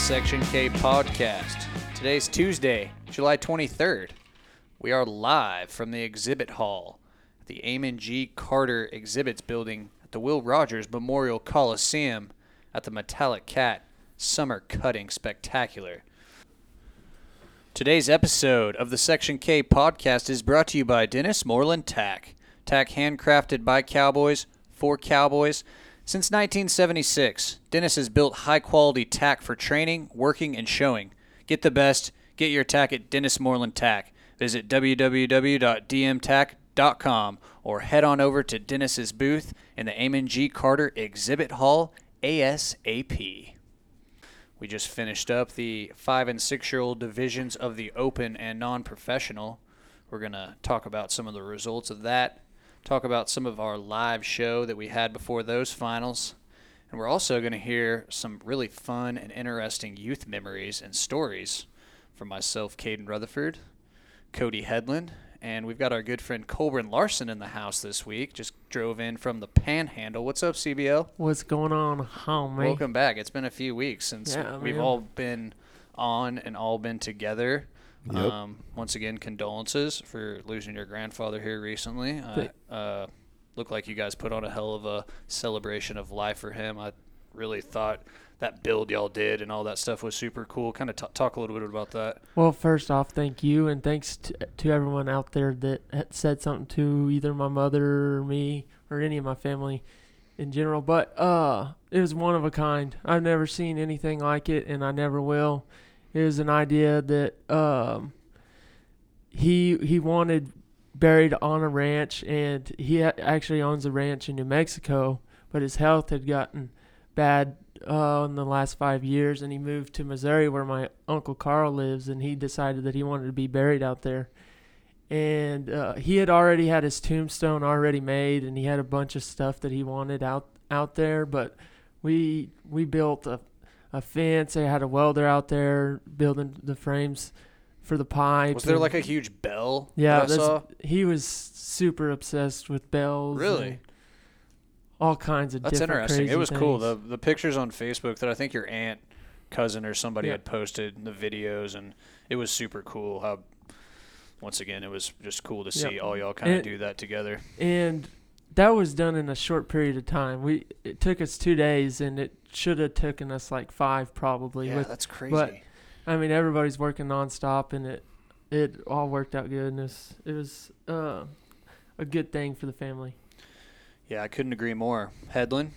Section K podcast. Today's Tuesday, July 23rd. We are live from the exhibit hall at the Amon G. Carter Exhibits Building at the Will Rogers Memorial Coliseum at the Metallic Cat Summer Cutting Spectacular. Today's episode of the Section K podcast is brought to you by Dennis Moreland Tack. Tack handcrafted by cowboys for cowboys. Since 1976, Dennis has built high quality tack for training, working, and showing. Get the best. Get your tack at Dennis Moreland Tack. Visit www.dmtack.com or head on over to Dennis's booth in the Amon G. Carter Exhibit Hall ASAP. We just finished up the five and six year old divisions of the open and non professional. We're going to talk about some of the results of that, talk about some of our live show that we had before those finals, and we're also going to hear some really fun and interesting youth memories and stories from myself, Caden Rutherford, Cody Headland, and we've got our good friend Colburn Larson in the house this week. Just drove in from the Panhandle. What's up, CBL? What's going on, homie? Welcome back. It's been a few weeks since Yeah, we've man. all been on and all been together. Yep. Um, once again, condolences for losing your grandfather here recently. I, uh, looked like you guys put on a hell of a celebration of life for him. I really thought that build y'all did and all that stuff was super cool. Kind of t- talk a little bit about that. Well, first off, thank you, and thanks to, to everyone out there that said something to either my mother or me or any of my family in general. But uh, it was one of a kind. I've never seen anything like it, and I never will. It was an idea that um, he he wanted buried on a ranch, and he actually owns a ranch in New Mexico, but his health had gotten bad uh, in the last five years, and he moved to Missouri, where my uncle Carl lives, and he decided that he wanted to be buried out there. And uh, he had already had his tombstone already made, and he had a bunch of stuff that he wanted out out there. But we we built a a fence. They had a welder out there building the frames for the pipes. Was there and- like a huge bell? yeah, that I that's- saw? he was super obsessed with bells. Really? all kinds of That's interesting. It was cool. The the pictures on Facebook that I think your aunt, cousin, or somebody Yeah. had posted the videos, and it was super cool. How once again, it was just cool to see Yeah. all y'all kind of do that together. and that was done in a short period of time. We it took us two days, and it should have taken us like five probably. Yeah, with that's crazy. but- I mean, everybody's working nonstop, and it it all worked out good. And it was, it was uh, a good thing for the family. yeah, I couldn't agree more. Headland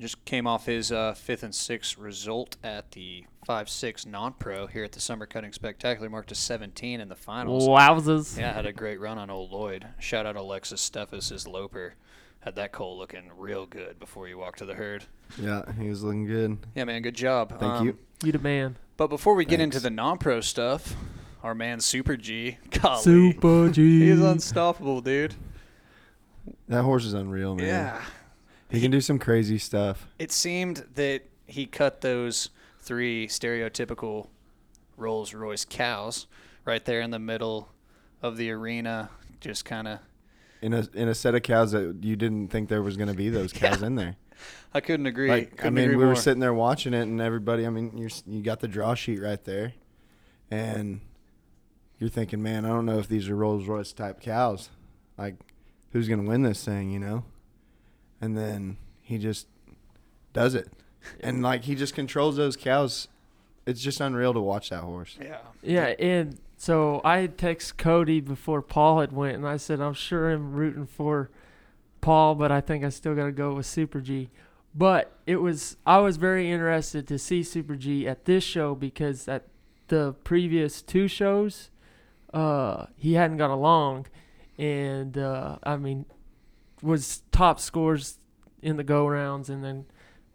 just came off his uh, fifth and sixth result at the five six non pro here at the Summer Cutting Spectacular, marked a 17 in the finals. Wowzers! Yeah, had a great run on old Lloyd. Shout out Alexis Steffes, his loper. Had that coal looking real good before you walked to the herd. Yeah, he was looking good. Yeah, man, good job. Thank Um, you. You the man. But before we get into the non-pro stuff, our man Super G, golly, Super G. he's unstoppable, dude. That horse is unreal, man. Yeah, He can do some crazy stuff. it seemed that he cut those three stereotypical Rolls Royce cows right there in the middle of the arena, just kind of. In a in a set of cows that you didn't think there was going to be those cows in there. I couldn't agree. Like I couldn't mean, agree we more. were sitting there watching it, and everybody. I mean, you're you got the draw sheet right there, and you're thinking, man, I don't know if these are Rolls Royce type cows. Like, who's going to win this thing? You know. And then he just does it, and like he just controls those cows. It's just unreal to watch that horse. Yeah. Yeah, and so I had text Cody before Paul had went, and I said I'm sure I'm rooting for Paul, but I think I still got to go with Super G. But it was I was very interested to see Super G at this show because at the previous two shows, uh, he hadn't got along, and uh, I mean, was top scores in the go rounds, and then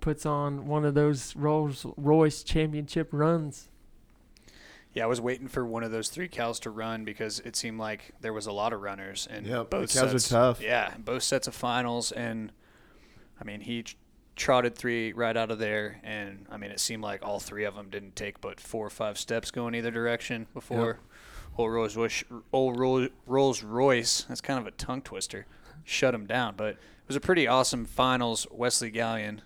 puts on one of those Rolls Royce championship runs. Yeah, I was waiting for one of those three cows to run because it seemed like there was a lot of runners and Yep, both the cows are tough. Yeah, both sets of finals, and I mean he trotted three right out of there, and I mean it seemed like all three of them didn't take but four or five steps going either direction before old Rolls Royce, old Rolls, Rolls Royce. That's kind of a tongue twister. Shut him down, but it was a pretty awesome finals. Wesley Galyean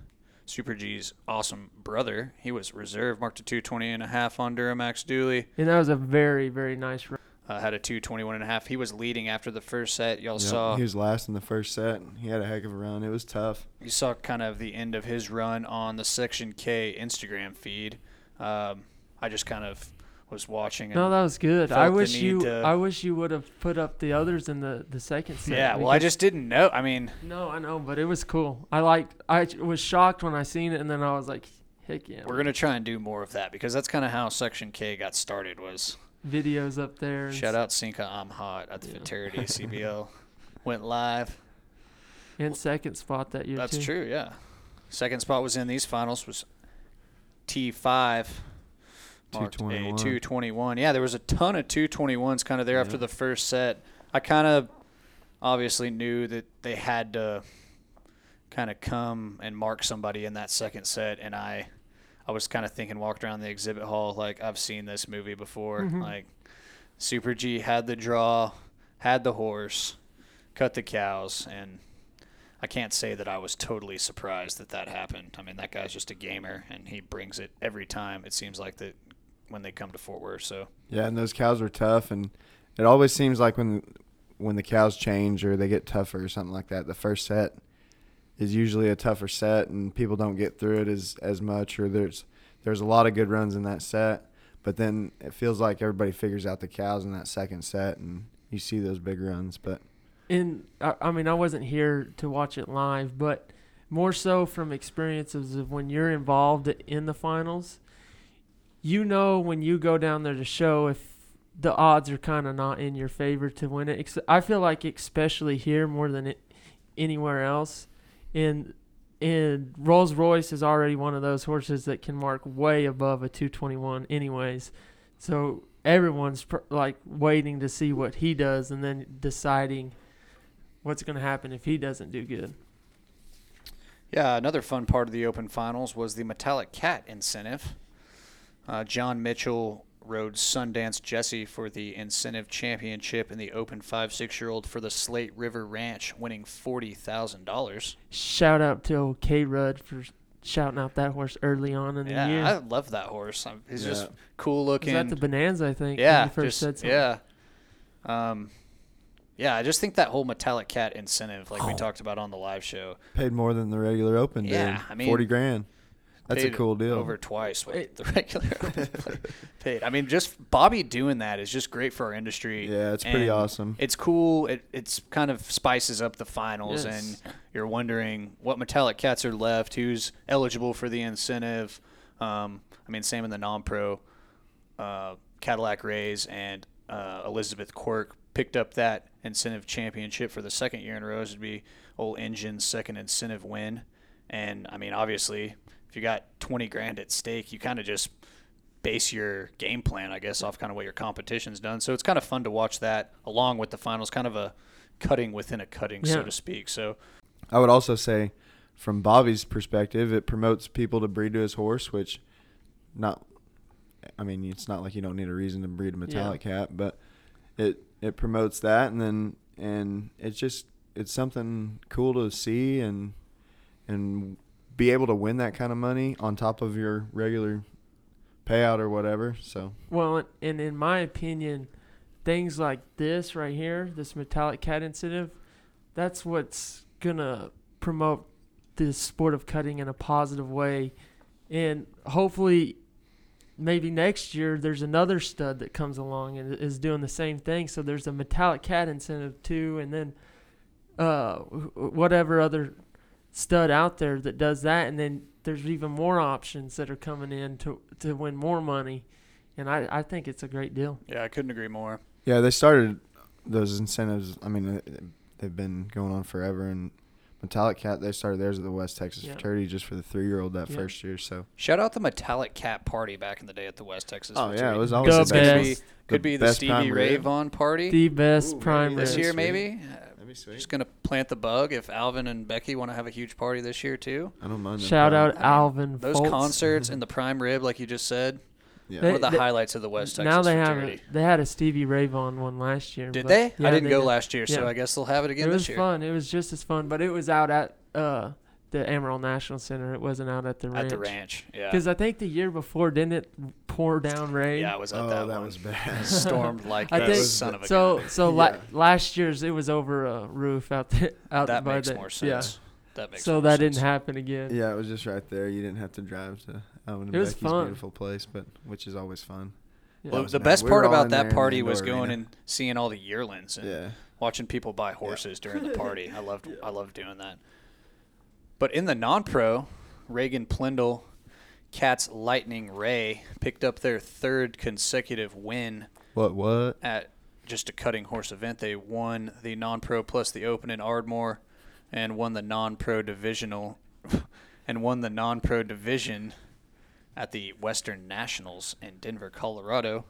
Super G's awesome brother. He was reserve, marked a 220 and a half on Duramax Dooley. And that was a very, very nice run. Uh, had a 221 and a half. He was leading after the first set. Y'all Yep, saw he was last in the first set. He had a heck of a run. It was tough. you saw kind of the end of his run on the Section K Instagram feed. Um, I just kind of was watching. No, that was good. I wish you. to- I wish you would have put up the others in the the second set. yeah, well, I just didn't know. I mean, No, I know, but it was cool. I liked. I was shocked when I seen it, and then I was like, "Heck yeah!" we're gonna try and do more of that because that's kind of how Section K got started. Was videos up there. shout out Sinka, I'm hot at the Yeah. Futurity CBL went live. In second spot that year That's too. true. Yeah. Second spot was in these finals was T5. Marked a 221. 221. Yeah, there was a ton of 221s kind of there after the first set. I kind of obviously knew that they had to kind of come and mark somebody in that second set and I I was kind of thinking walked around the exhibit hall like I've seen this movie before. Mhm. Like Super G had the draw, had the horse, cut the cows and I can't say that I was totally surprised that that happened. I mean, that guy's just a gamer, and he brings it every time. It seems like that when they come to Fort Worth. So Yeah, and those cows are tough, and it always seems like when when the cows change or they get tougher or something like that, the first set is usually a tougher set, and people don't get through it as as much, or there's there's a lot of good runs in that set, but then it feels like everybody figures out the cows in that second set, and you see those big runs. But And I, I mean, I wasn't here to watch it live, but more so from experiences of when you're involved in the finals, you know when you go down there to show if the odds are kind of not in your favor to win it. I feel like especially here more than it, anywhere else, in and Rolls Royce is already one of those horses that can mark way above a 221 anyways. So everyone's pr- like waiting to see what he does and then deciding what's going to happen if he doesn't do good. yeah, another fun part of the Open Finals was the Metallic Cat incentive. Uh, John Mitchell rode Sundance Jesse for the incentive championship in the Open five six year old for the Slate River Ranch, winning forty thousand dollars. Shout out to old K Rudd for shouting out that horse early on in the Yeah, year. I love that horse. Um, He's just cool was looking. that the Bonanza, I think? yeah, you first just, said something? yeah. Um, yeah, I just think that whole Metallic Cat incentive, like we Oh. talked about on the live show, paid more than the regular Open Yeah, did. I mean, forty grand. That's a cool deal. over twice what the regular paid. I mean, just Bobby doing that is just great for our industry. Yeah, it's pretty and awesome. It's cool. It it's kind of spices up the finals, Yes. and you're wondering what metallic cats are left, who's eligible for the incentive. Um, I mean, same in the non-pro. Uh, Cadillac Rays and uh, Elizabeth Quirk picked up that incentive championship for the second year in a row. This would be old Engine's second incentive win, and I mean, obviously, if you got 20 grand at stake, you kind of just base your game plan, I guess, off kind of what your competition's done. So it's kind of fun to watch that along with the finals, kind of a cutting within a cutting, so to speak. So I would also say, from Bobby's perspective, it promotes people to breed to his horse, which not. I mean, it's not like you don't need a reason to breed a metallic cat, but it it promotes that, and then and it's just it's something cool to see and and be able to win that kind of money on top of your regular payout or whatever. So Well, and in my opinion, things like this right here, this metallic cat incentive, that's what's gonna promote the sport of cutting in a positive way, and hopefully, maybe next year there's another stud that comes along and is doing the same thing. So there's a metallic cat incentive too, and then uh, whatever other stud out there that does that, and then there's even more options that are coming in to to win more money, and I I think it's a great deal. yeah, I couldn't agree more. yeah, they started those incentives. I mean, they've been going on forever, and Metallic Cat they started theirs at the West Texas Yeah. Futurity just for the three year old that Yeah. first year. So Shout out the Metallic Cat party back in the day at the West Texas. Oh, yeah, it was always the It's gonna be best. could The be the Stevie Ray. Vaughan party The best Ooh, prime maybe this year, sweet. maybe. That'd be sweet. Just gonna plant the bug if Alvin and Becky want to have a huge party this year too. I don't mind. them Shout prime. out Alvin. Those Foltz. concerts in the prime rib, like you just said, Yeah. They- one of the they- highlights of the West Texas now they have Futurity. it. They had a Stevie Ray Vaughan one last year. Did but- they? Yeah, I didn't they go did. last year, so Yeah. I guess they'll have it again it was this year. fun. It was just as fun, but it was out at uh, the Amarillo National Center. It wasn't out at the ranch. At the ranch, yeah. Because I think the year before, didn't it pour down rain? Yeah, I was at Oh, that, that one. was bad. It stormed like I the think- son of a So gun. so la- last year's it was over a roof out there out That by makes the more yeah. That makes So that sense. didn't happen again. Yeah, it was just right there. You didn't have to drive to Owen and It was Becky's fun. beautiful place, but which is always fun. Yeah. Well, the nice. best We part were about that party was indoor going and seeing all the yearlings and Yeah. watching people buy horses during the party. I loved I loved doing that. But in the non-pro, Reagan Plindle, Cats Lightning Ray picked up their third consecutive win What? What? at just a cutting horse event. They won the non-pro plus the open in Ardmore, and won the non-pro divisional, and won the non-pro division at the Western Nationals in Denver, Colorado.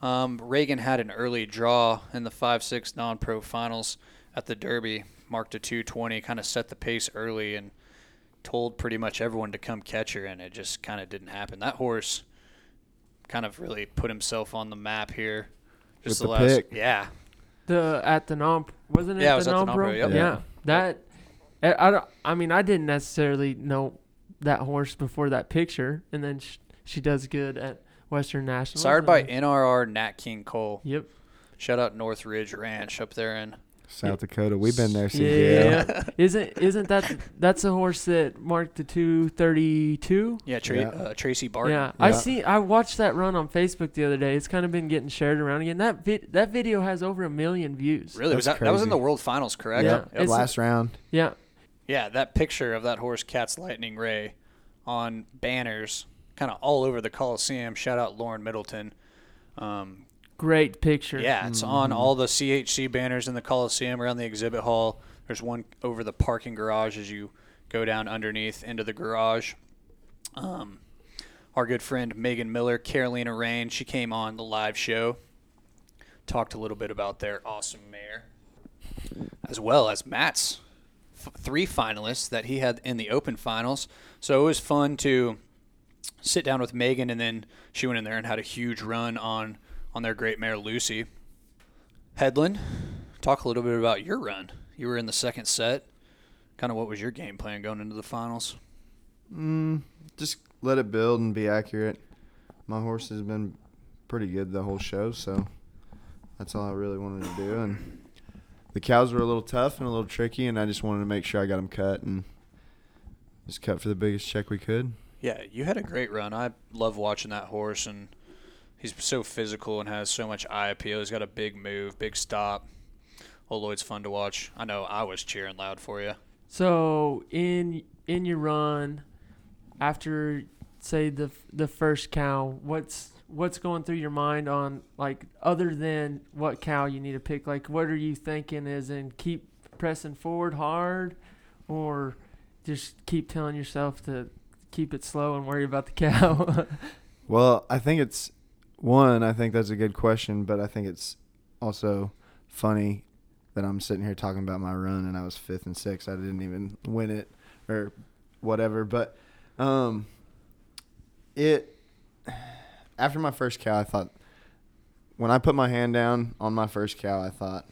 Um, Reagan had an early draw in the five-six non-pro finals at the Derby, marked a 220, kind of set the pace early, and told pretty much everyone to come catch her, and it just kind of didn't happen. That horse kind of really put himself on the map here. Just With the, the last, pick. yeah, The at the non wasn't it Yeah, it the was at the non pro? yep. Yeah. Yeah. That I, I don't- I mean I didn't necessarily know that horse before that picture, and then she, she does good at Western National. sired by NRR Nat King Cole. Yep. Shout out North Ridge Ranch up there in South Dakota. We've been there, Yeah. CJL. isn't isn't that that's a horse that marked the two thirty two? yeah, Tra- Yeah. Uh, Tracy Barton. Yeah, I see. I watched that run on Facebook the other day. It's kind of been getting shared around again. That vi- that video has over a million views. Really, was That's that that was in the. World Finals, correct? Yeah. Yep. Last round. Yeah, Yeah, that picture of that horse, Cat's Lightning Ray, on banners, kind of all over the Coliseum. Shout out Lauren Middleton. Um, great picture. yeah, it's Mm-hmm. on all the CHC banners in the Coliseum around the exhibit hall. There's one over the parking garage as you go down underneath into the garage. Um, our good friend Megan Miller, Carolina Rain, she came on the live show, talked a little bit about their awesome mare, as well as Matt's f- three finalists that he had in the open finals. So it was fun to sit down with Megan, and then she went in there and had a huge run on on their great mare Lucy. Headland, talk a little bit about your run. You were in the second set. Kind of what was your game plan going into the finals? Mm, just let it build and be accurate. My horse has been pretty good the whole show, so that's all I really wanted to do. And the cows were a little tough and a little tricky, and I just wanted to make sure I got them cut and just cut for the biggest check we could. Yeah, you had a great run. I love watching that horse, and he's so physical and has so much eye appeal. He's got a big move, big stop. Old Lloyd's fun to watch. I know I was cheering loud for you. So in in your run, after say the the first cow, what's what's going through your mind on like other than what cow you need to pick? Like what are you thinking? Is in keep pressing forward hard, or just keep telling yourself to keep it slow and worry about the cow? Well, I think it's one. I think that's a good question, but I think it's also funny that I'm sitting here talking about my run and I was fifth and sixth. I didn't even win it or whatever. But um, it after my first cow, I thought when I put my hand down on my first cow, I thought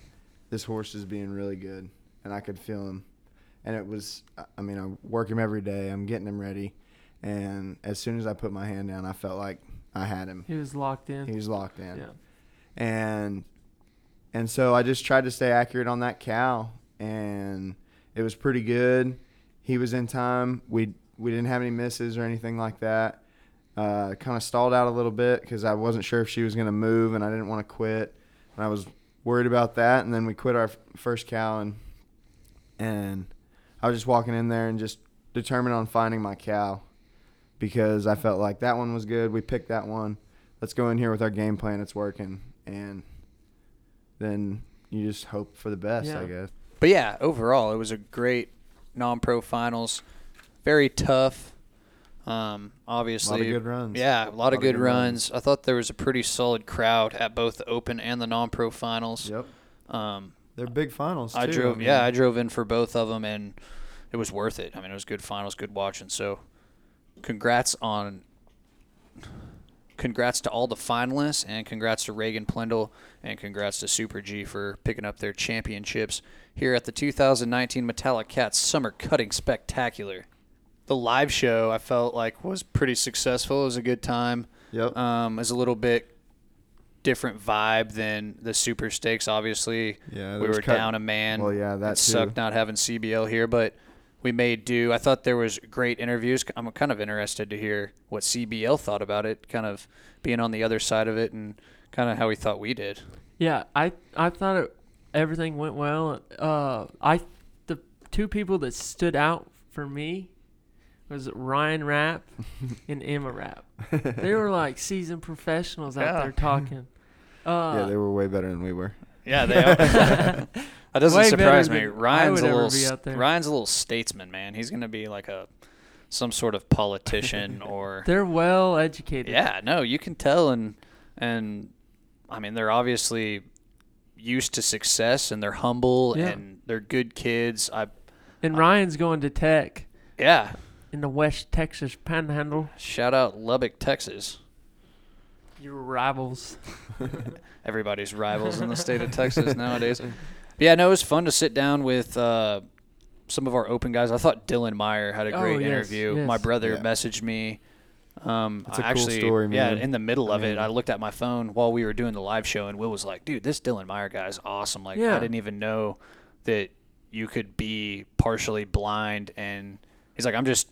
this horse is being really good, and I could feel him. And it was, I mean, I work him every day. I'm getting him ready. And as soon as I put my hand down, I felt like I had him. he was locked in. He was locked in. yeah. And and so I just tried to stay accurate on that cow and it was pretty good. He was in time. We we didn't have any misses or anything like that. Uh, kind of stalled out a little bit because I wasn't sure if she was going to move and I didn't want to quit. And I was worried about that. And then we quit our f- first cow and and I was just walking in there and just determined on finding my cow because I felt like that one was good. We picked that one. Let's go in here with our game plan. It's working, and then you just hope for the best, Yeah. I guess. But yeah, overall, it was a great non-pro finals. Very tough. Um, A lot obviously, of good runs. Yeah, a lot, of good, runs. I thought there was a pretty solid crowd at both the open and the non-pro finals. Yep. Um, They're big finals. I too. drove, mean, yeah, I drove in for both of them, and it was worth it. I mean, it was good finals, good watching. So, congrats on, congrats to all the finalists, and congrats to Reagan Plendel, and congrats to Super G for picking up their championships here at the 2019 Metallic Cats Summer Cutting Spectacular. The live show I felt like was pretty successful. It was a good time. Yep. Um, it was a little bit different vibe than the Super Stakes. Obviously, Yeah, we were cut- down a man. Well, yeah, that sucked not having CBL here, but we made do. I thought there was great interviews. I'm kind of interested to hear what CBL thought about it, kind of being on the other side of it, and kind of how he thought we did. Yeah, I I thought it, everything went well. Uh, I the two people that stood out for me was Ryan Rapp and Emma Rapp. They were like seasoned professionals out Yeah. there talking. Uh, yeah, they were way better than we were. Yeah, they are. that doesn't Way surprise me. Ryan's a little be s- out there. Ryan's a little statesman, man. He's gonna be like a some sort of politician or they're well educated. Yeah, no, you can tell, and and I mean they're obviously used to success, and they're humble, Yeah. and they're good kids. I And Ryan's going to Tech yeah, in the West Texas Panhandle. shout out Lubbock, Texas. Your rivals. Everybody's rivals in the state of Texas nowadays. But yeah, no, it was fun to sit down with uh, some of our open guys. I thought Dylan Meyer had a Oh, great yes, interview. yes. My brother Yeah. messaged me. Um, It's a I cool actually, story, Yeah, in the middle I of it, I looked at my phone while we were doing the live show, and Will was like, "Dude, this Dylan Meyer guy is awesome. Like, Yeah. I didn't even know that you could be partially blind." And he's like, "I'm just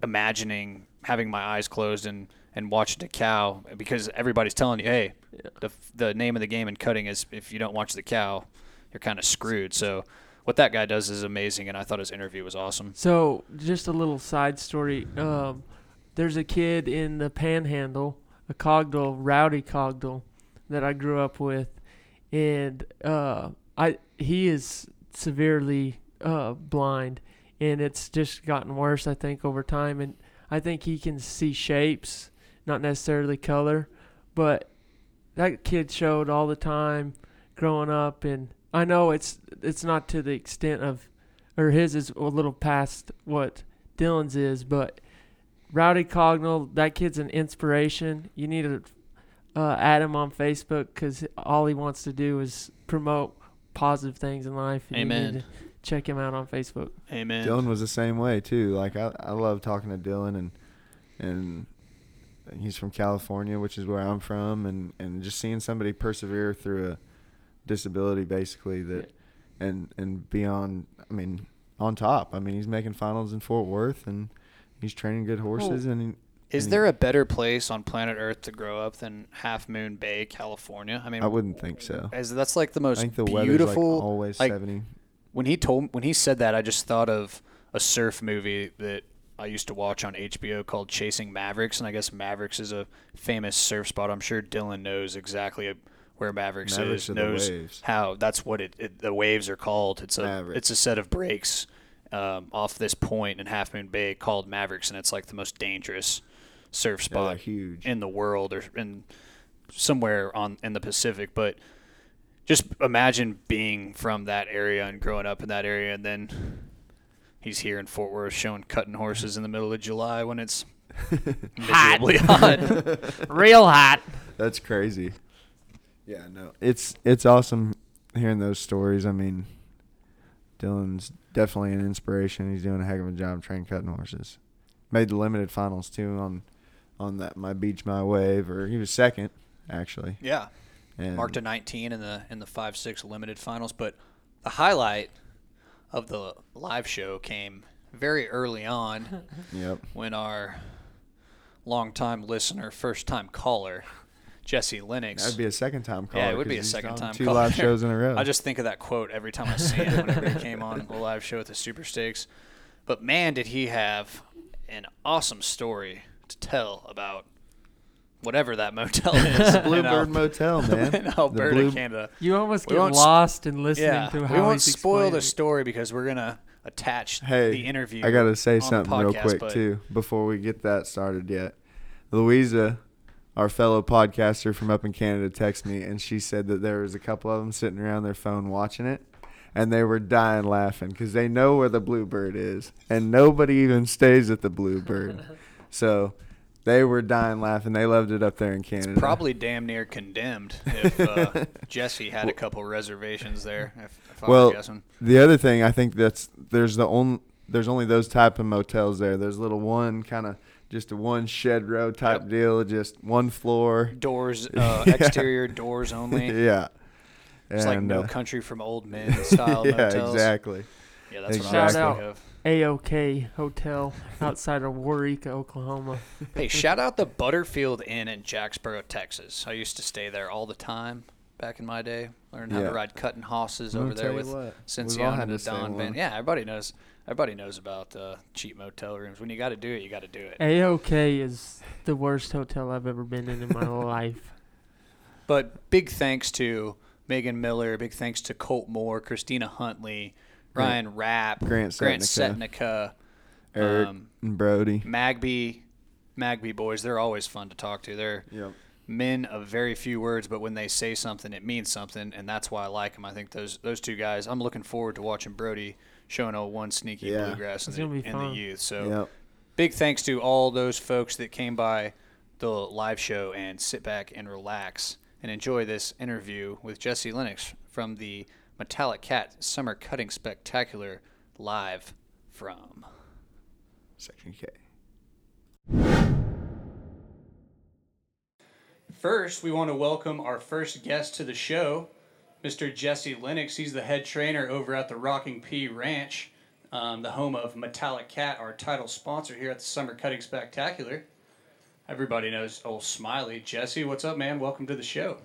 imagining having my eyes closed and and watching the cow because everybody's telling you, hey, the the name of the game in cutting is if you don't watch the cow, you're kind of screwed. So what that guy does is amazing, and I thought his interview was awesome. So, just a little side story. Um, there's a kid in the Panhandle, a Cogdell, Rowdy Cogdell, that I grew up with, and uh, I he is severely uh, blind, and it's just gotten worse. I think over time, and I think he can see shapes, not necessarily color, but that kid showed all the time growing up, and I know it's it's not to the extent of or his is a little past what Dylan's is, but Rowdy Cogdell, that kid's an inspiration. You need to uh, add him on Facebook because all he wants to do is promote positive things in life. And You Amen. need to check him out on Facebook. Amen. Dylan was the same way too. Like I, I love talking to Dylan and and he's from California, which is where I'm from, and and just seeing somebody persevere through a disability basically that and and be on. I mean, on top. I mean, he's making finals in Fort Worth and he's training good horses and. He, Is and there a better place on planet Earth to grow up than Half Moon Bay, California? I mean, I wouldn't think so. as that's like the I most think the weather's like beautiful. always like, seventy. when he told when he said that, I just thought of a surf movie that I used to watch on HBO called Chasing Mavericks, and I guess Mavericks is a famous surf spot. I'm sure Dylan knows exactly where Mavericks, Mavericks is, knows waves. how that's what it, it the waves are called. It's a Mavericks. it's a set of breaks um, off this point in Half Moon Bay called Mavericks, and it's like the most dangerous surf spot huge. in the world or in somewhere on in the Pacific, but just imagine being from that area and growing up in that area, and then he's here in Fort Worth showing cutting horses in the middle of July when it's miserably hot. Real hot. That's crazy. Yeah, no, it's it's awesome hearing those stories. I mean, Dylan's definitely an inspiration. He's doing a heck of a job training cutting horses. Made the limited finals too on on that my beach my wave, or he was second actually. Yeah, And marked a 19 in the in the five six limited finals, but the highlight of the live show came very early on Yep. when our longtime listener, first time caller, Jesse Lennox. That'd be a second time caller. Yeah, it would be a second time Two caller. live shows in a row. I just think of that quote every time I see him whenever he came on the live show at the Super Stakes. But man, did he have an awesome story to tell about whatever that motel is. in Bluebird Motel, man. in The Alberta, Blue- Canada. You almost We get won't s- lost in listening Yeah, to we how won't he's spoil the explaining. story because we're gonna attach Hey, the interview. I gotta say on the something real podcast, quick but too before we get that started yet. Louisa, our fellow podcaster from up in Canada, texted me and she said that there was a couple of them sitting around their phone watching it, and they were dying laughing because they know where the Bluebird is, and nobody even stays at the Bluebird. so, They were dying laughing. They loved it up there in Canada. Probably damn near condemned if uh, Jesse had a couple reservations there. If, if I Well, was guessing. The other thing I think that's there's the only there's only those type of motels there. There's little one kind of just a one shed row type Yep. deal, just one floor. Doors, uh, Yeah. exterior doors only. yeah. It's like And, no uh, country from old men style yeah, motels. exactly. Yeah, that's what I was out. thinking of. AOK Hotel outside of Warwick, Oklahoma. Hey, shout out the Butterfield Inn in Jacksboro, Texas. I used to stay there all the time back in my day. Learned how Yeah. to ride cutting hosses I'm over there with what, Since we've all Young had and the Don Band. one. Yeah, everybody knows. Everybody knows about uh, cheap motel rooms. When you got to do it, you got to do it. AOK is the worst hotel I've ever been in in my life. But big thanks to Megan Miller. Big thanks to Colt Moore, Christina Huntley, Grant- Ryan Rapp, Grant Grant Setnica. Setnica, Eric um, and Brody. Magby. Magby boys, they're always fun to talk to. They're Yep. men of very few words, but when they say something, it means something, and that's why I like them. I think those those two guys. I'm looking forward to watching Brody showing a one sneaky Yeah. bluegrass in the, in the youth. So Yep. big thanks to all those folks that came by the live show and sit back and relax and enjoy this interview with Jesse Lennox from the Metallic Cat Summer Cutting Spectacular live from. Section K. First, we want to welcome our first guest to the show, Mr. Jesse Lennox. He's the head trainer over at the Rocking P Ranch, um, the home of Metallic Cat, our title sponsor here at the Summer Cutting Spectacular. Everybody knows old Smiley. Jesse, what's up, man? Welcome to the show.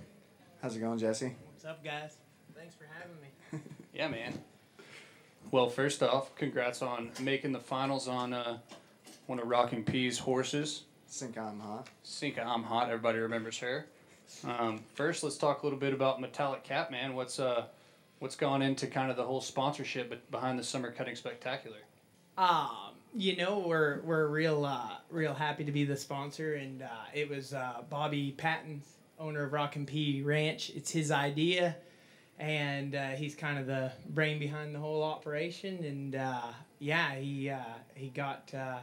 How's it going, Jesse? What's up, guys? Thanks for having me. Yeah, man. Well, first off, congrats on making the finals on uh, one of Rocking P's horses. Think I'm hot. Cinca I'm Hot. Everybody remembers her. Um, first, let's talk a little bit about Metallic Cat, man. What's uh, what's gone into kind of the whole sponsorship behind the Summer Cutting Spectacular? Um, you know, we're we're real uh, real happy to be the sponsor, and uh, it was uh, Bobby Patton, owner of Rocking P Ranch. It's his idea, and uh, he's kind of the brain behind the whole operation. And uh, yeah, he uh, he got uh,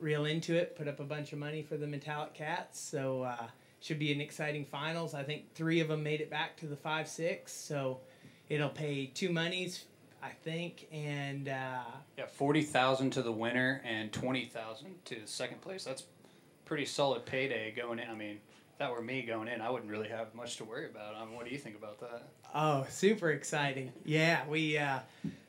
real into it, put up a bunch of money for the Metallic Cats. So uh, should be an exciting finals. I think three of them made it back to the five six. So it'll pay two monies. I think, and uh, Yeah, forty thousand to the winner and twenty thousand to the second place. That's pretty solid payday going in. I mean, if that were me going in, I wouldn't really have much to worry about. I mean, what do you think about that? Oh, super exciting. Yeah, we uh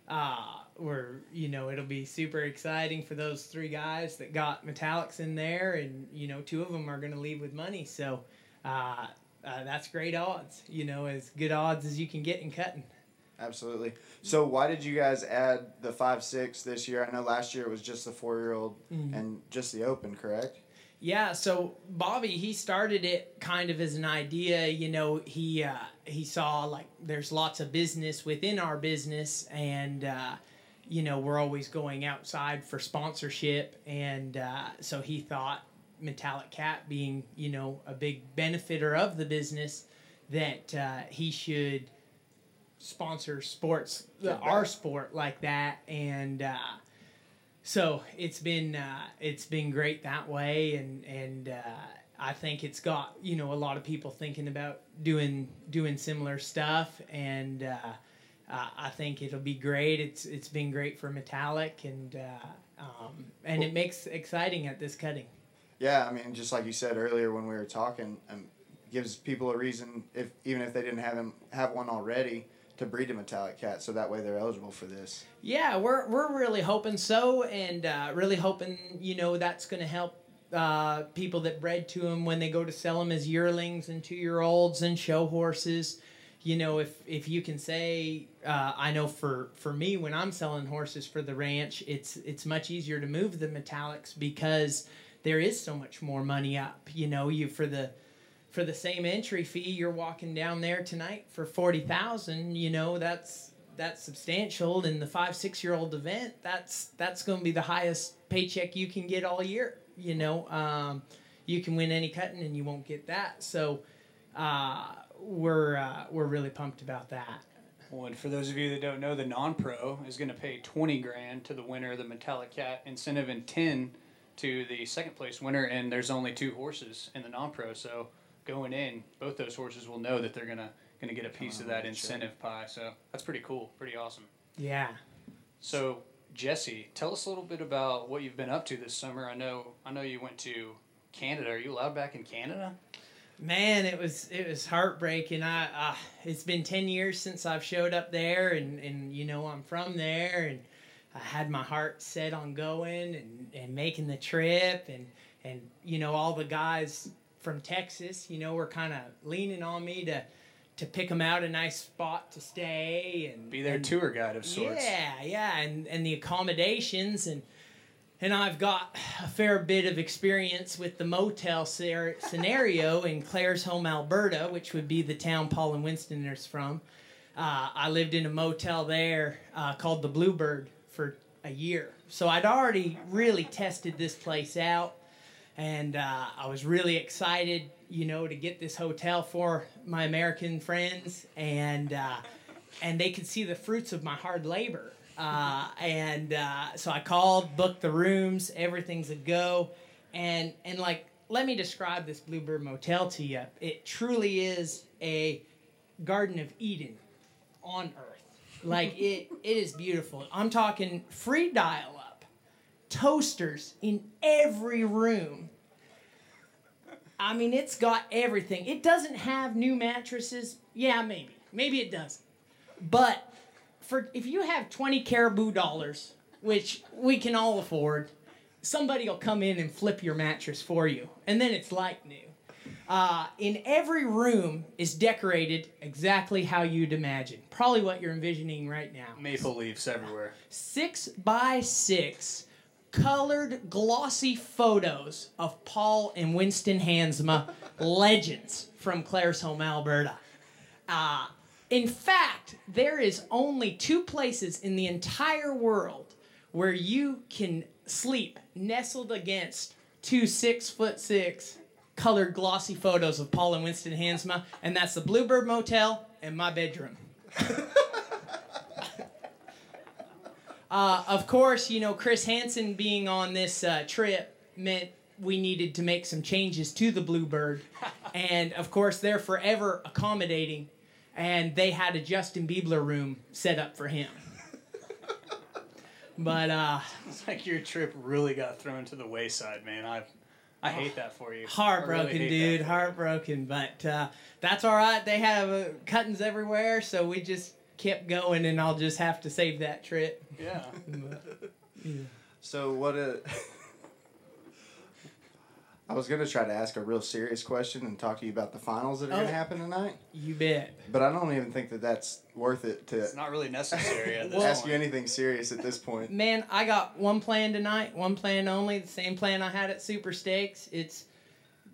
uh we're you know, it'll be super exciting for those three guys that got metallics in there and you know, two of them are going to leave with money. So, uh, uh that's great odds, you know, as good odds as you can get in cutting. Absolutely. So why did you guys add the five six this year? I know last year it was just the four year old and just the open, correct? Yeah, so Bobby he started it kind of as an idea. You know, he uh, he saw like there's lots of business within our business, and uh, you know we're always going outside for sponsorship, and uh, so he thought Metallic Cat being you know a big benefiter of the business that uh, he should sponsor sports our sport like that, and. So it's been uh, it's been great that way, and and uh, I think it's got you know a lot of people thinking about doing doing similar stuff, and uh, uh, I think it'll be great. It's it's been great for Metallic, and uh, um, and it makes exciting at this cutting. Yeah, I mean, just like you said earlier when we were talking, um, gives people a reason if even if they didn't have him have one already to breed a metallic cat, so that way they're eligible for this. Yeah, we're we're really hoping so, and uh, really hoping you know that's going to help uh, people that bred to them when they go to sell them as yearlings and two year olds and show horses. You know, if if you can say, uh, I know for for me when I'm selling horses for the ranch, it's it's much easier to move the metallics because there is so much more money up. You know, you for the for the same entry fee, you're walking down there tonight for forty thousand. You know, that's that's substantial. In the five six year old event, that's that's going to be the highest paycheck you can get all year. You know, um, you can win any cutting and you won't get that. So uh, we're uh, we're really pumped about that. Well, and for those of you that don't know, the non-pro is going to pay twenty grand to the winner of the Metallic Cat incentive and ten to the second place winner, and there's only two horses in the non-pro. So going in, both those horses will know that they're gonna gonna get a piece of that incentive pie. So that's pretty cool, pretty awesome. Yeah. So Jesse, tell us a little bit about what you've been up to this summer. I know I know you went to Canada. Are you allowed back in Canada? Man, it was it was heartbreaking. I uh, it's been ten years since I've showed up there, and and you know I'm from there, and I had my heart set on going and and making the trip, and and you know all the guys from Texas, you know, were kind of leaning on me to to pick them out a nice spot to stay and Be their and, tour guide of sorts. yeah, yeah, and and the accommodations and and I've got a fair bit of experience with the motel ser- scenario in Claresholm, Alberta, which would be the town Paul and Winston is from. Uh, I lived in a motel there uh, called the Bluebird for a year, so I'd already really tested this place out, and uh, I was really excited, you know, to get this hotel for my American friends, and uh, and they could see the fruits of my hard labor. Uh, and uh, so I called, booked the rooms, everything's a go, and and like let me describe this Bluebird Motel to you. It truly is a Garden of Eden on Earth. Like it, it is beautiful. I'm talking free dial toasters in every room. I mean, it's got everything. It doesn't have new mattresses. Yeah, maybe. Maybe it doesn't. But for if you have 20 caribou dollars, which we can all afford, somebody will come in and flip your mattress for you. And then it's like new. Uh, in every room is decorated exactly how you'd imagine. Probably what you're envisioning right now Maple leaves everywhere. six by six colored glossy photos of Paul and Winston Hansma, legends from Claresholm, Alberta. Uh, in fact, there is only two places in the entire world where you can sleep nestled against two six foot six colored glossy photos of Paul and Winston Hansma, and that's the Bluebird Motel and my bedroom. Uh, of course, you know, Chris Hansen being on this uh, trip meant we needed to make some changes to the Bluebird. and of course, they're forever accommodating. And they had a Justin Bieber room set up for him. But uh, It's like your trip really got thrown to the wayside, man. I I hate that for you. I really heartbroken, dude. Heartbroken. But uh, that's all right. They have uh, cuttings everywhere. So we just kept going, and I'll just have to save that trip. Yeah. Yeah. So what a. I was gonna try to ask a real serious question and talk to you about the finals that are Oh. gonna happen tonight, You bet. but I don't even think that that's worth it to It's not really necessary at this ask you anything serious at this point. Man, I got one plan tonight, one plan only, the same plan I had at Super Stakes. It's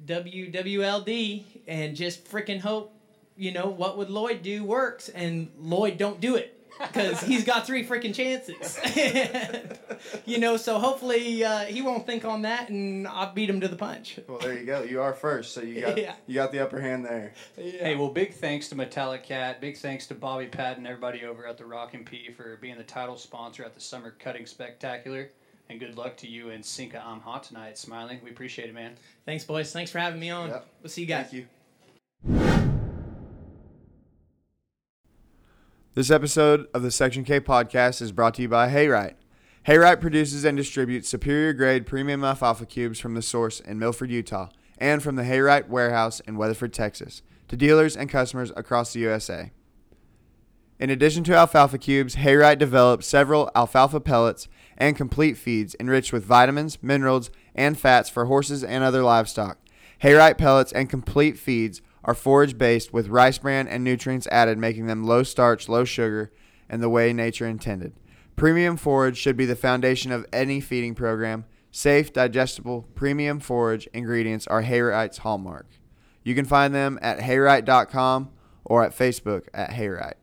WWLD and just freaking hope, you know, what would Lloyd do works and Lloyd don't do it because he's got three freaking chances. you know, so hopefully uh, he won't think on that and I'll beat him to the punch. Well, there you go. You are first, so you got Yeah. you got the upper hand there. Yeah. Hey, well, big thanks to Metallic Cat. Big thanks to Bobby Pat and everybody over at the Rocking P for being the title sponsor at the Summer Cutting Spectacular. And good luck to you and Cinca I'm Hot tonight, Smiling. We appreciate it, man. Thanks, boys. Thanks for having me on. Yep. We'll see you guys. Thank you. This episode of the Section K podcast is brought to you by Hayrite. Hayrite produces and distributes superior grade premium alfalfa cubes from the source in Milford, Utah, and from the Hayrite warehouse in Weatherford, Texas, to dealers and customers across the USA. In addition to alfalfa cubes, Hayrite develops several alfalfa pellets and complete feeds enriched with vitamins, minerals, and fats for horses and other livestock. Hayrite pellets and complete feeds are forage based with rice bran and nutrients added, making them low starch, low sugar, and the way nature intended. Premium forage should be the foundation of any feeding program. Safe, digestible, premium forage ingredients are Hayrite's hallmark. You can find them at hayrite.com or at Facebook at Hayrite.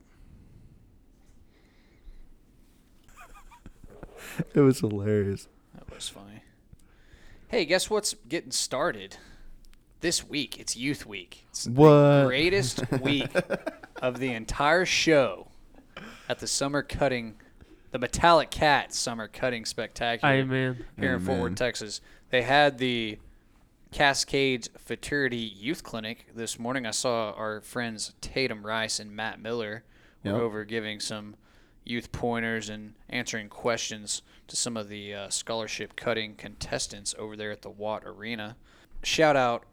it was hilarious. That was funny. Hey, guess what's getting started? This week, it's Youth Week. It's the What? greatest week of the entire show at the Summer Cutting the Metallic Cat Summer Cutting Spectacular Amen. here in Fort Worth, Texas. They had the Cascades Fraternity Youth Clinic this morning. I saw our friends Tatum Rice and Matt Miller were Yep. over giving some youth pointers and answering questions to some of the uh, scholarship cutting contestants over there at the Watt Arena. Shout out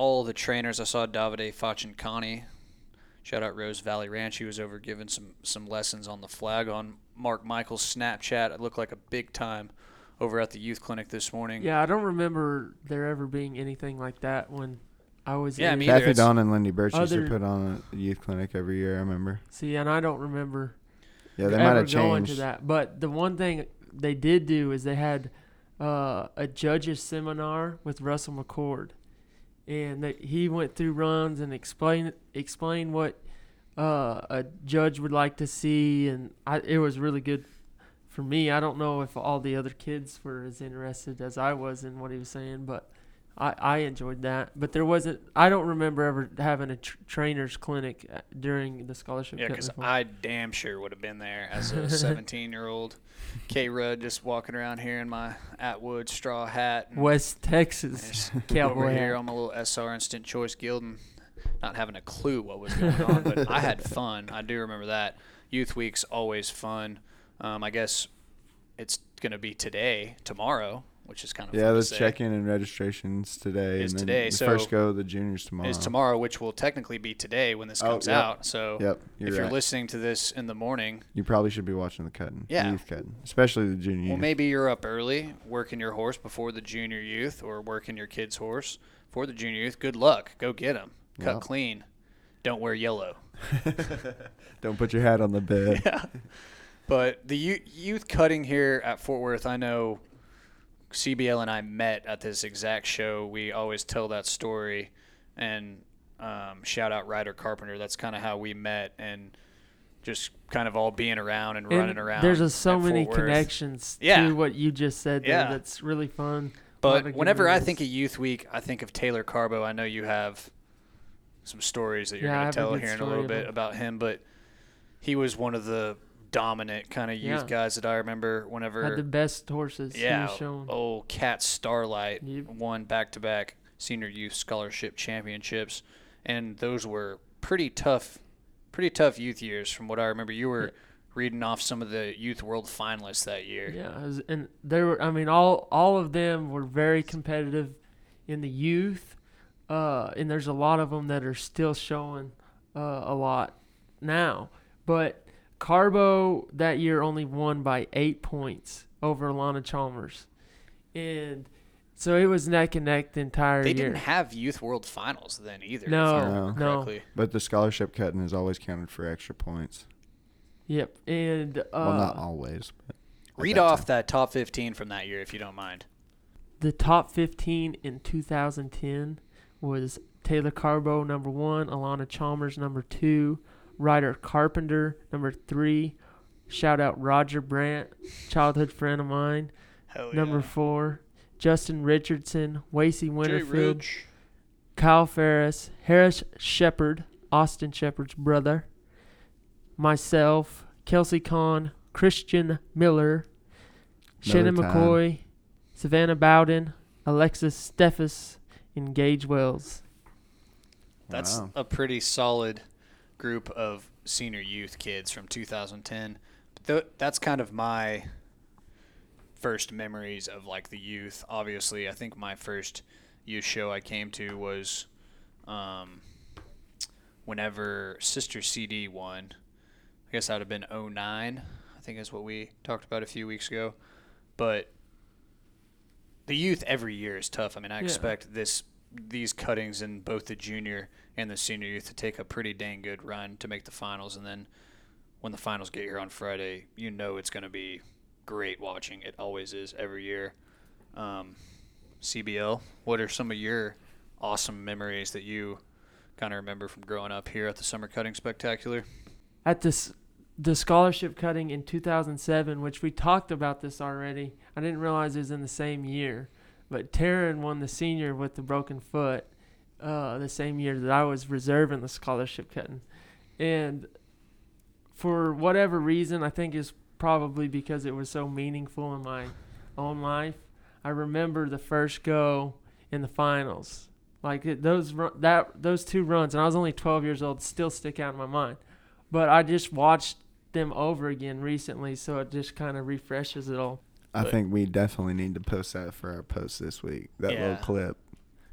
all the trainers. I saw Davide Facincani. Shout out Rose Valley Ranch. He was over giving some some lessons on the flag on Mark Michael's Snapchat. It looked like a big time over at the youth clinic this morning. Yeah, I don't remember there ever being anything like that when I was. Yeah, in. me either. Kathy It's- Dawn and Lindy Birch used to put on a youth clinic every year. I remember. See, and I don't remember Yeah, they might ever have going changed. to that. But the one thing they did do is they had uh, a judges seminar with Russell McCord, and they, he went through runs and explained explained what uh, a judge would like to see, and I, it was really good for me. I don't know if all the other kids were as interested as I was in what he was saying, but. I, I enjoyed that, but there wasn't. I don't remember ever having a tr- trainer's clinic uh, during the scholarship. Yeah, because. I damn sure would have been there as a 17 year old K Rudd just walking around here in my Atwood straw hat. and West Texas cowboy over here on my little SR Instant Choice Guild and not having a clue what was going on. but I had fun. I do remember that. Youth Week's always fun. Um, I guess it's going to be today, tomorrow, which is kind of Yeah, fun to let's check in and registrations today. Is and then today, The so- first go of the juniors tomorrow. Is tomorrow, which will technically be today when this Oh, comes yep. out. So Yep, you're if you're listening to this in the morning, You probably should be watching the cutting. the Yeah. youth cutting, especially the junior. Well, youth. maybe you're up early working your horse before the junior youth or working your kid's horse for the junior youth. Good luck. Go get them. Cut Yeah. clean. Don't wear yellow. Don't put your hat on the bed. Yeah. But the you- youth cutting here at Fort Worth, I know CBL and I met at this exact show. We always tell that story. And um, shout out Ryder Carpenter. That's kind of how we met. And just kind of all being around and, And running around. There's just so many Worth. connections Yeah. to what you just said. There Yeah. that's really fun. A lot of But whenever I think of Youth Week, I think of Taylor Carbo. I know you have some stories that you're Yeah, going to tell here in a little bit about him, but he was one of the dominant kind of youth Yeah. guys that I remember whenever. had the best horses. yeah, was showing. oh, Cat Starlight Yep. won back to back senior youth scholarship championships, and those were pretty tough, pretty tough youth years from what I remember. You were Yeah. reading off some of the youth world finalists that year. Yeah, was, and there were. I mean, all all of them were very competitive in the youth, uh, and there's a lot of them that are still showing uh, a lot now. But Carbo that year only won by eight points over Lana Chalmers, and so it was neck and neck the entire They year. They didn't have youth world finals then either. if No, I no. But the scholarship cutting is always counted for extra points. Yep, and uh, well, not always. But Read that off time. that top 15 from that year if you don't mind. The top 15 in 2010 was Taylor Carbo, number one, Alana Chalmers, number two, Ryder Carpenter, number three. Shout out Roger Brandt, childhood friend of mine, Hell number yeah. four. Justin Richardson, Wasey Jay Winterfield, Kyle Ferris, Harris Shepard, Austin Shepard's brother, myself, Kelsey Kahn, Christian Miller, Shannon time. McCoy, Savannah Bowden, Alexis Steffes, and Gage Wells. That's Wow. a pretty solid group of senior youth kids from 2010. Th- that's kind of my first memories of like the youth. Obviously, I think my first youth show I came to was um, whenever Sister CD won. I guess that would have been 09, I think is what we talked about a few weeks ago. But the youth every year is tough. I mean, I Yeah. expect this these cuttings in both the junior and the senior youth to take a pretty dang good run to make the finals, and then when the finals get here on Friday, you know it's going to be great watching. It always is every year. Um, CBL, what are some of your awesome memories that you kind of remember from growing up here at the Summer Cutting Spectacular? At this the scholarship cutting in 2007, which we talked about this already. I didn't realize it was in the same year, but Taryn won the senior with the broken foot uh, the same year that I was reserving the scholarship cutting, and for whatever reason, I think it's probably because it was so meaningful in my own life. I remember the first go in the finals. Like it, those that those two runs, and I was only 12 years old, still stick out in my mind. But I just watched them over again recently, so it just kind of refreshes it all. I But- think we definitely need to post that for our post this week. That Yeah. little clip,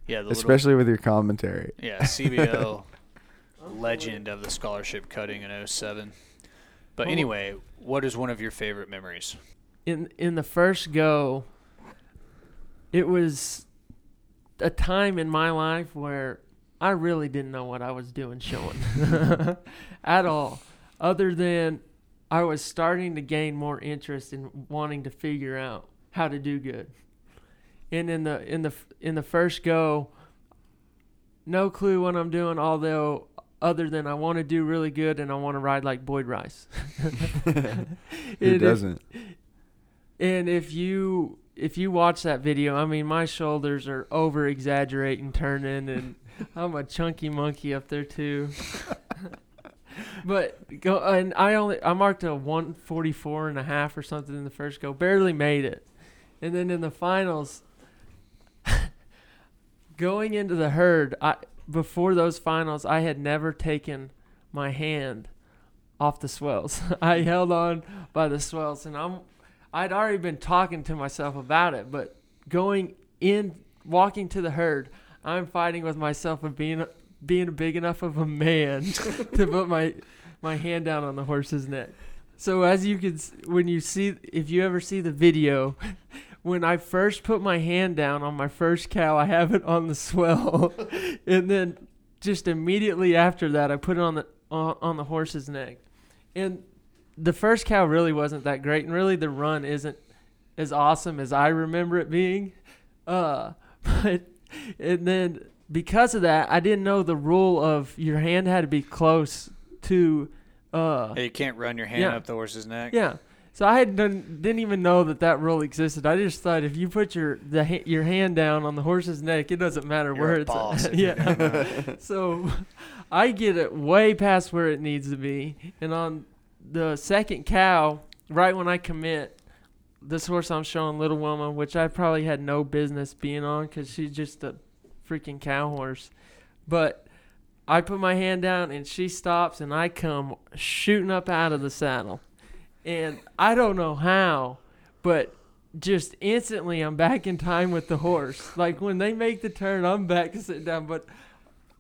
Yeah, the little, especially with your commentary. yeah CBO legend of the scholarship cutting in 07. But Well- anyway, what is one of your favorite memories? in in the first go it was a time in my life where I really didn't know what I was doing showing at all other than I was starting to gain more interest in wanting to figure out how to do good. And in the in the in the first go no clue what I'm doing although other than I want to do really good and I want to ride like Boyd Rice. Who doesn't? and if you if you watch that video, I mean my shoulders are over exaggerating, turning, and I'm a chunky monkey up there too. But go and I only I marked a 144 and a half or something in the first go, barely made it, and then in the finals, going into the herd, I before those finals I had never taken my hand off the swells. I held on by the swells, and I'm I'd already been talking to myself about it, but going in, walking to the herd, I'm fighting with myself of being being big enough of a man to put my my hand down on the horse's neck. So as you can, when you see, if you ever see the video, when I first put my hand down on my first cow, I have it on the swell, and then just immediately after that, I put it on the on, on the horse's neck, and the first cow really wasn't that great, and really the run isn't as awesome as I remember it being. Uh, but and then because of that, I didn't know the rule of your hand had to be close to. Uh, Hey, you can't run your hand Yeah. up the horse's neck. yeah. So I had done, didn't even know that that rule existed. I just thought if you put your the your hand down on the horse's neck, it doesn't matter You're where it's boss at. yeah. so I get it way past where it needs to be, and on the second cow, right when I commit, this horse I'm showing, Little Woman, which I probably had no business being on because she's just a freaking cow horse, but. I put my hand down and she stops and I come shooting up out of the saddle. And I don't know how, but just instantly I'm back in time with the horse. Like when they make the turn, I'm back to sit down. But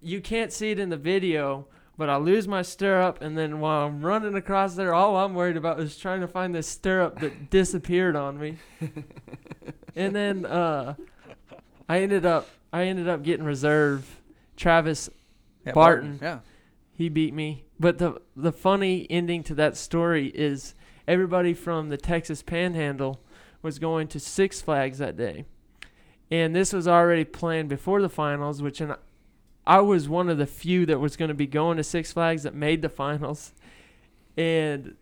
you can't see it in the video. But I lose my stirrup, and then while I'm running across there, all I'm worried about is trying to find this stirrup that disappeared on me. and then uh, I ended up I ended up getting reserve. Travis Yeah, Barton. Yeah. he beat me. But the the funny ending to that story is everybody from the Texas Panhandle was going to Six Flags that day, and this was already planned before the finals. Which and I was one of the few that was going to be going to Six Flags that made the finals, and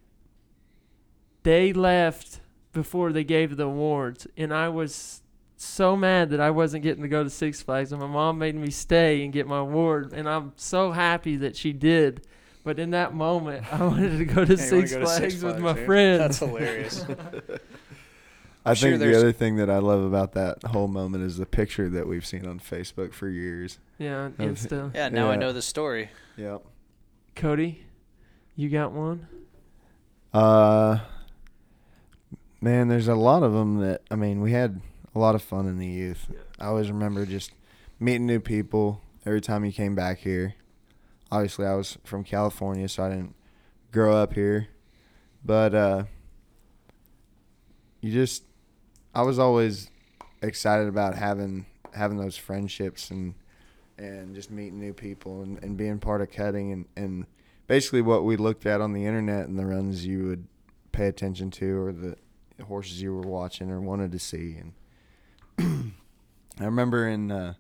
they left before they gave the awards, and I was so mad that I wasn't getting to go to Six Flags, and my mom made me stay and get my award, and I'm so happy that she did. But in that moment, I wanted to go to, Yeah, you wanna Six, Flags with my yeah. friends. That's hilarious. I sure think the other thing that I love about that whole moment is the picture that we've seen on Facebook for years. yeah, Of- Insta. yeah, now I know the story. Yep. Cody, you got one? Uh, man, there's a lot of them that I mean, we had a lot of fun in the youth. I always remember just meeting new people every time you came back here. Obviously, I was from California, so I didn't grow up here, but uh, you just I was always excited about having having those friendships and and just meeting new people and, and being part of cutting and, and basically what we looked at on the internet and the runs you would pay attention to or the horses you were watching or wanted to see and I remember in uh,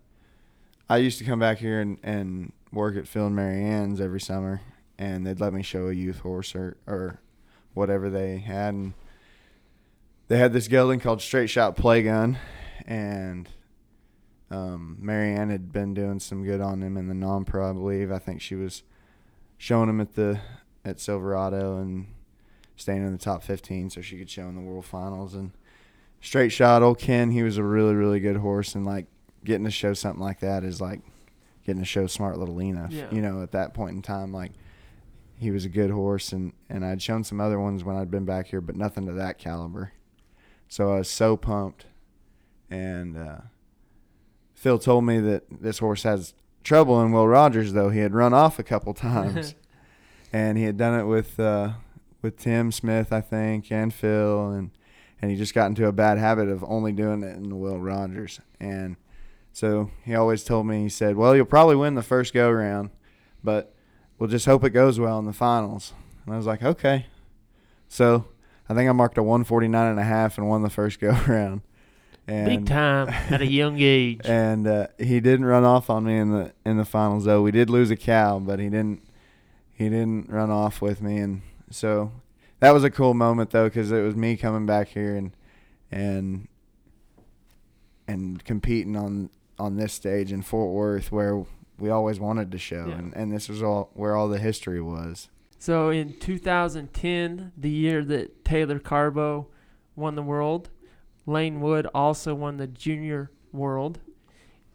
I used to come back here and, and work at Phil and Mary Ann's every summer and they'd let me show a youth horse or, or whatever they had and they had this gelding called Straight Shot Play Gun and um, Marianne had been doing some good on him in the non-pro, I believe. I think she was showing him at the at Silverado, and staying in the top 15 so she could show in the World Finals. And straight shot, old Ken, he was a really, really good horse. And like getting to show something like that is like getting to show smart little Lena. Yeah. You know, at that point in time, like he was a good horse. And, and I'd shown some other ones when I'd been back here, but nothing to that caliber. So I was so pumped. And uh, Phil told me that this horse has trouble in Will Rogers, though. He had run off a couple times. and he had done it with uh, with Tim Smith, I think, and Phil, and and he just got into a bad habit of only doing it in the Will Rogers. And so he always told me, he said, "Well, you'll probably win the first go round, but we'll just hope it goes well in the finals." And I was like, "Okay." So I think I marked a 149 and a half and won the first go round. And Big time at a young age. and uh, he didn't run off on me in the in the finals though. We did lose a cow, but he didn't he didn't run off with me, and so that was a cool moment though because it was me coming back here and and and competing on on this stage in Fort Worth where we always wanted to show, Yeah. and and this was all where all the history was. So in 2010, the year that Taylor Carbo won the world, Lane Wood also won the junior world.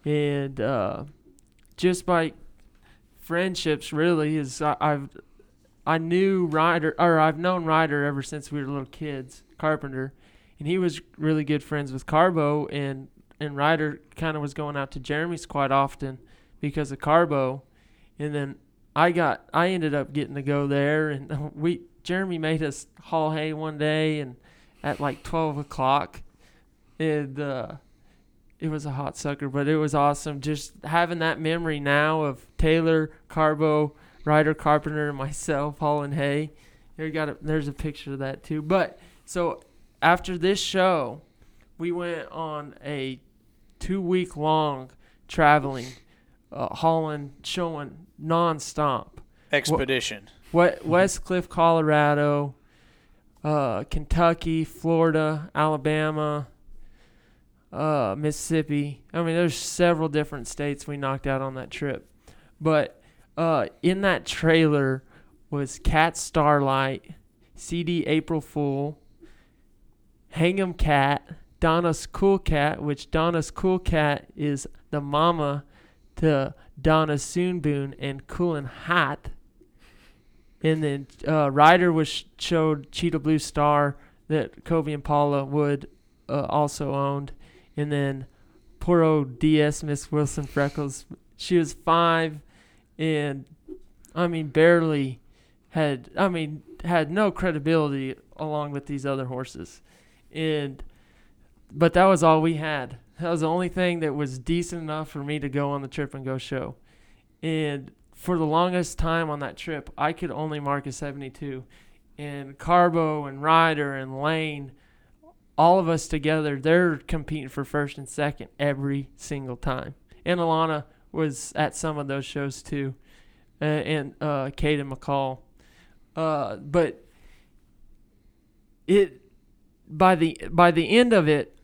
And uh, just by friendships, really, is I, I've I knew Ryder or I've known Ryder ever since we were little kids, Carpenter, and he was really good friends with Carbo, and and Ryder kind of was going out to Jeremy's quite often because of Carbo, and then I got I ended up getting to go there, and we Jeremy made us haul hay one day, and at like twelve o'clock, and uh, it was a hot sucker, but it was awesome. Just having that memory now of Taylor Carbo, Ryder Carpenter, and myself hauling hay. There you got a, there's a picture of that too. But so after this show, we went on a two week long traveling, uh, hauling, showing nonstop. Expedition. What Westcliffe, Colorado, uh, Kentucky, Florida, Alabama, uh, Mississippi. I mean, there's several different states we knocked out on that trip. But uh, in that trailer was Cat Starlight, CD April Fool, Hang'em Cat, Donna's Cool Cat, which Donna's Cool Cat is the mama to Donna Soonboon and Coolin' Hot. And then uh, Ryder was showed Cheetah Blue Star that Kobe and Paula Wood uh, also owned, and then poor old DS Miss Wilson Freckles. She was five, and I mean barely had I mean had no credibility along with these other horses, and but that was all we had. That was the only thing that was decent enough for me to go on the trip and go show, and for the longest time on that trip, I could only mark a 72. And Carbo and Ryder and Lane, all of us together, they're competing for first and second every single time. And Alana was at some of those shows too, uh, and uh, Kate and McCall. Uh, but it by the by the end of it,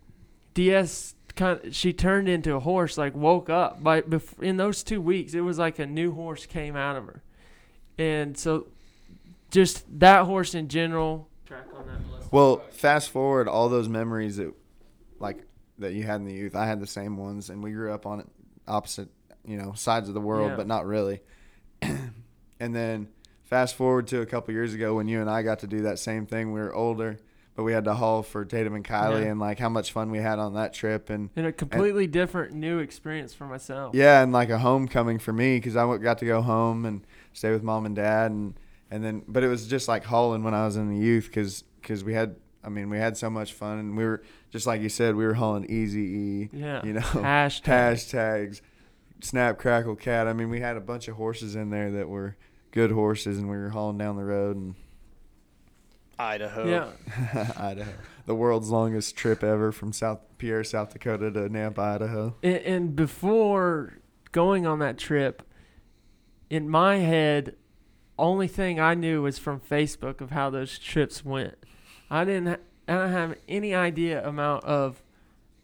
DS kind of, she turned into a horse like woke up by bef- in those two weeks it was like a new horse came out of her and so just that horse in general track on that. Well, fast forward all those memories that, like, that you had in the youth. I had the same ones, and we grew up on opposite, you know, sides of the world, Yeah. but not really. and then fast forward to a couple years ago when you and I got to do that same thing. We were older, but we had to haul for Tatum and Kylie, Yeah. and like how much fun we had on that trip, and and a completely different new experience for myself yeah, and like a homecoming for me because I got to go home and stay with mom and dad, and and then but it was just like hauling when I was in the youth because because we had I mean we had so much fun and we were just like you said we were hauling easy E, yeah you know hashtag hashtags, snap crackle cat. I mean we had a bunch of horses in there that were good horses and we were hauling down the road and Idaho. yeah Idaho, the world's longest trip ever from Fort Pierre, South Dakota to Nampa, Idaho. and, and before going on that trip in my head only thing i knew was from facebook of how those trips went i didn't i don't have any idea amount of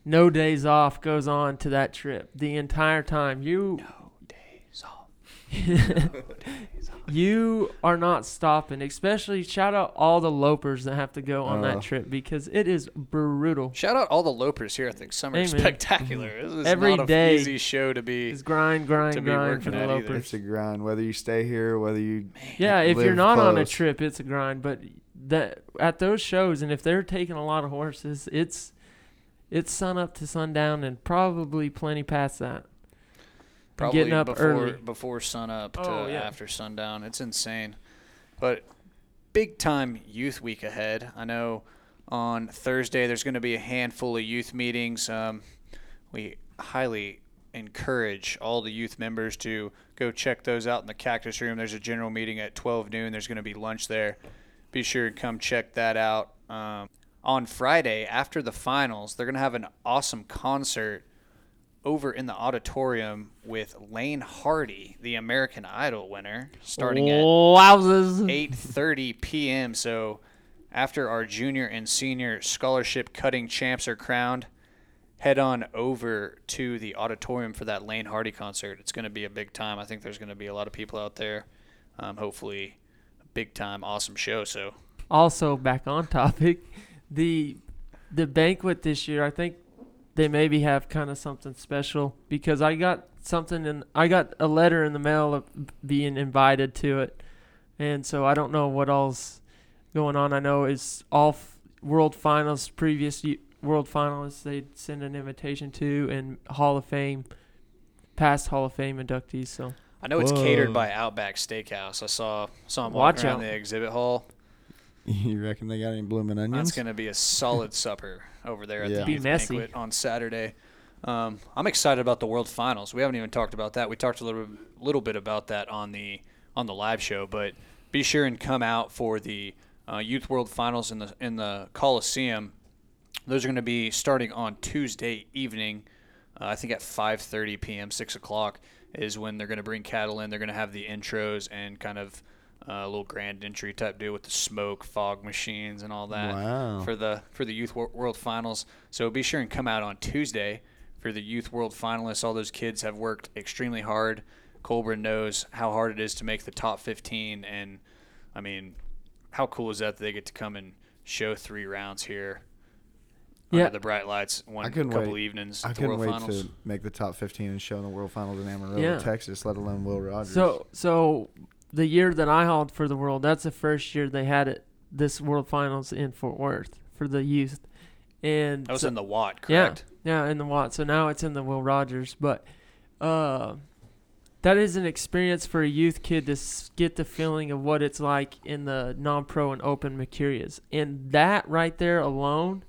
no days off goes on to that trip the entire time you No days off. you are not stopping. Especially shout out all the lopers that have to go on Uh. that trip because it is brutal. Shout out all the lopers here at the Summer Amen. Spectacular. This is Every not day an easy show to be. It's grind, grind, To be grind for the at either. lopers. It's a grind. Whether you stay here, whether you Yeah, if you're live not on a trip, it's a grind. But that at those shows, and if they're taking a lot of horses, it's it's sun up to sundown, and probably plenty past that. Probably getting up before early. before sun up to Oh, yeah. after sundown. It's insane. But big time youth week ahead. I know on Thursday there's going to be a handful of youth meetings. Um, we highly encourage all the youth members to go check those out in the Cactus Room. There's a general meeting at 12 noon. There's going to be lunch there. Be sure to come check that out. Um, on Friday, after the finals, they're going to have an awesome concert over in the auditorium with Laine Hardy, the American Idol winner, starting at 8:30 p.m. So after our junior and senior scholarship cutting champs are crowned, head on over to the auditorium for that Laine Hardy concert. It's going to be a big time. I think there's going to be a lot of people out there. Um, hopefully, a big time, awesome show. So Also, back on topic, the the banquet this year, I think they maybe have kind of something special because I got something and I got a letter in the mail of being invited to it, and so I don't know what all's going on. I know it's all f- world finals, previous y- world finalists they send an invitation to, and Hall of Fame, past Hall of Fame inductees. So I know it's catered by Outback Steakhouse. I saw saw them Watch walking around out. the exhibit hall. You reckon they got any blooming onions? That's going to be a solid supper over there at Yeah. the Be messy. banquet on Saturday. Um, I'm excited about the World Finals. We haven't even talked about that. We talked a little little bit about that on the on the live show, but be sure and come out for the uh, Youth World Finals in the in the Coliseum. Those are going to be starting on Tuesday evening. Uh, I think at 5:30 p.m., six o'clock is when they're going to bring cattle in. They're going to have the intros and kind of uh, a little grand entry type deal with the smoke, fog machines, and all that Wow. for the for the Youth World Finals. So be sure and come out on Tuesday for the Youth World Finalists. All those kids have worked extremely hard. Colburn knows how hard it is to make the top 15, and I mean, how cool is that that they get to come and show three rounds here Yeah. under the bright lights one I couldn't couple wait. evenings I couldn't World wait Finals. to make the top 15 and show in the World Finals in Amarillo, Yeah. Texas, let alone Will Rogers. So so the year that I hauled for the world, that's the first year they had it this World Finals in Fort Worth for the youth. And That was so- in the Watt, yeah, correct? yeah, in the Watt. So now it's in the Will Rogers, but uh that is an experience for a youth kid to s- get the feeling of what it's like in the non-pro and open Mercurias. And that right there alone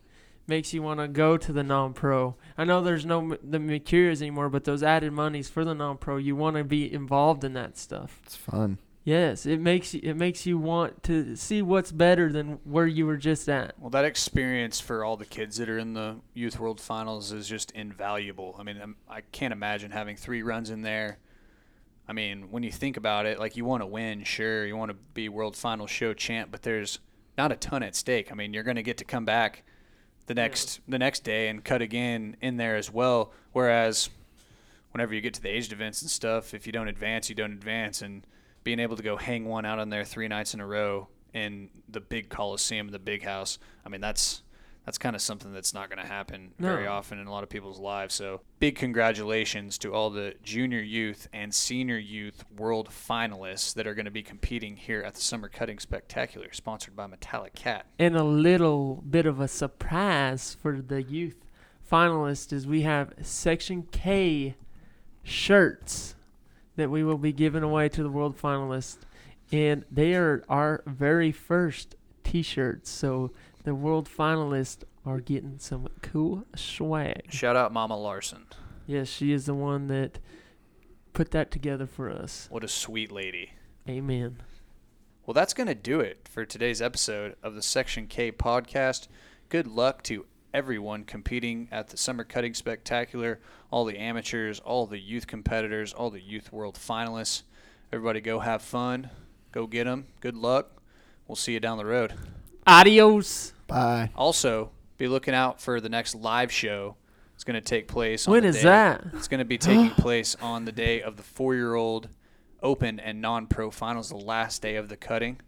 makes you want to go to the non-pro. I know there's no the Mercurias anymore, but those added monies for the non-pro, you want to be involved in that stuff. it's fun. Yes, it makes you it makes you want to see what's better than where you were just at. Well, that experience for all the kids that are in the Youth World Finals is just invaluable. I mean, I'm, I can't imagine having three runs in there. I mean, when you think about it, like you want to win, sure, you want to be World Final show champ, but there's not a ton at stake. I mean, you're going to get to come back the next the next day and cut again in there as well. Whereas, whenever you get to the aged events and stuff, if you don't advance, you don't advance, and being able to go hang one out on there three nights in a row in the big coliseum, the big house. I mean, that's that's kind of something that's not going to happen very often in a lot of people's lives. So, big congratulations to all the junior youth and senior youth world finalists that are going to be competing here at the Summer Cutting Spectacular, sponsored by Metallic Cat. And a little bit of a surprise for the youth finalists is we have Section K shirts that we will be giving away to the world finalists. And they are our very first t shirts. So the world finalists are getting some cool swag. Shout out Mama Larson. Yes, she is the one that put that together for us. What a sweet lady. Amen. Well, that's going to do it for today's episode of the Section K podcast. Good luck to everyone competing at the Summer Cutting Spectacular, all the amateurs, all the youth competitors, all the Youth World finalists. Everybody go have fun. Go get them. Good luck. We'll see you down the road. Adios. Bye. Also, be looking out for the next live show. It's going to take place on When the is day- that? It's going to be taking place on the day of the four-year-old open and non-pro finals the last day of the cutting.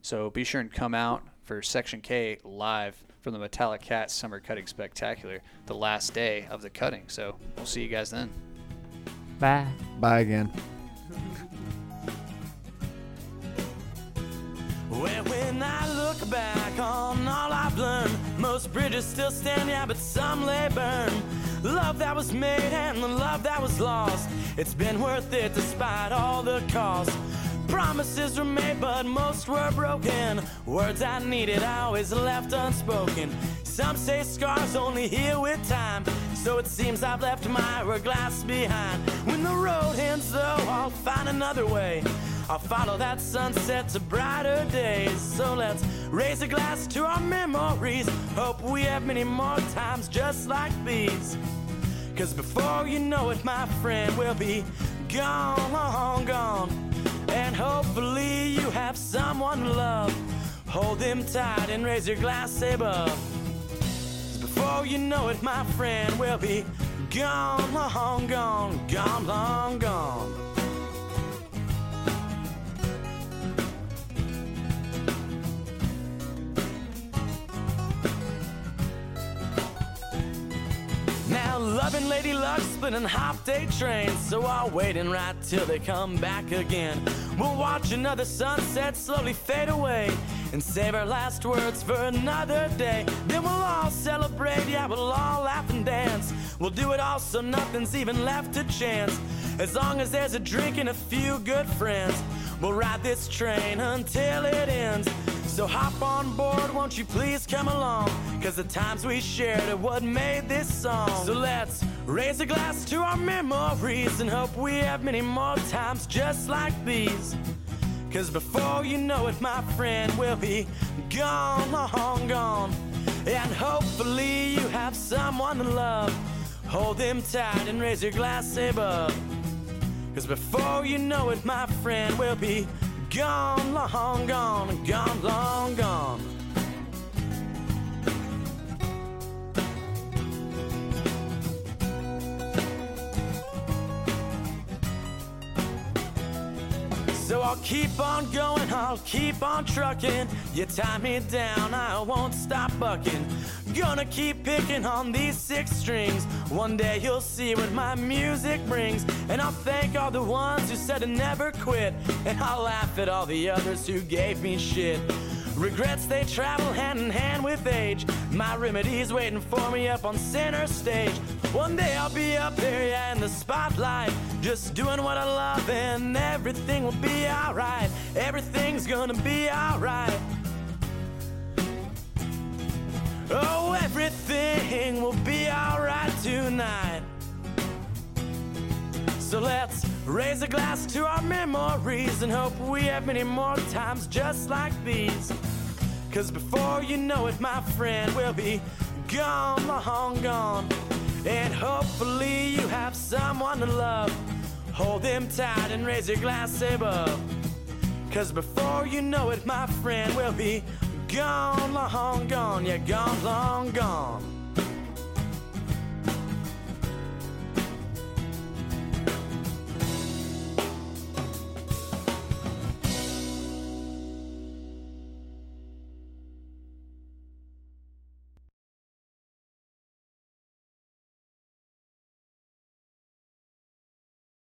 So be sure and come out for Section K live from the Metallic Cat Summer Cutting Spectacular the last day of the cutting. So we'll see you guys then. Bye. Bye again. Well, when I look back on all I've learned, most bridges still stand, yeah, but some lay burned. Love that was made and the love that was lost, it's been worth it despite all the cost. Promises were made, but most were broken. Words I needed, always left unspoken. Some say scars only heal with time, so it seems I've left my hourglass behind. When the road ends, though, I'll find another way. I'll follow that sunset to brighter days. So let's raise a glass to our memories. Hope we have many more times just like these. Cause before you know it, my friend, we'll be gone, gone. And hopefully you have someone to love. Hold them tight and raise your glass above. before you know it, my friend, we'll be gone, long gone, gone, long gone. Now loving Lady Luck splitting half day trains, so I'll wait and ride till they come back again. We'll watch another sunset slowly fade away and save our last words for another day. Then we'll all celebrate, yeah, we'll all laugh and dance. We'll do it all so nothing's even left to chance. As long as there's a drink and a few good friends, we'll ride this train until it ends. So hop on board, won't you please come along? Cause the times we shared are what made this song. So let's raise a glass to our memories and hope we have many more times just like these. Cause before you know it, my friend, we'll be gone, long gone. And hopefully you have someone to love. Hold them tight and raise your glass above. Cause before you know it, my friend, we'll be gone, long gone, gone, long gone. I'll keep on going, I'll keep on trucking. You tie me down, I won't stop bucking. Gonna keep picking on these six strings. One day you'll see what my music brings. And I'll thank all the ones who said to never quit. And I'll laugh at all the others who gave me shit. Regrets they travel hand in hand with age. My remedy's waiting for me up on center stage. One day I'll be up there, yeah, in the spotlight. Just doing what I love, and everything will be alright. Everything's gonna be alright. Oh, everything will be alright tonight. So let's raise a glass to our memories and hope we have many more times just like these. Cause before you know it, my friend, we'll be gone, long gone. And hopefully you have someone to love. Hold them tight and raise your glass above. Cause before you know it, my friend, we'll be gone, long gone, yeah, gone, long gone.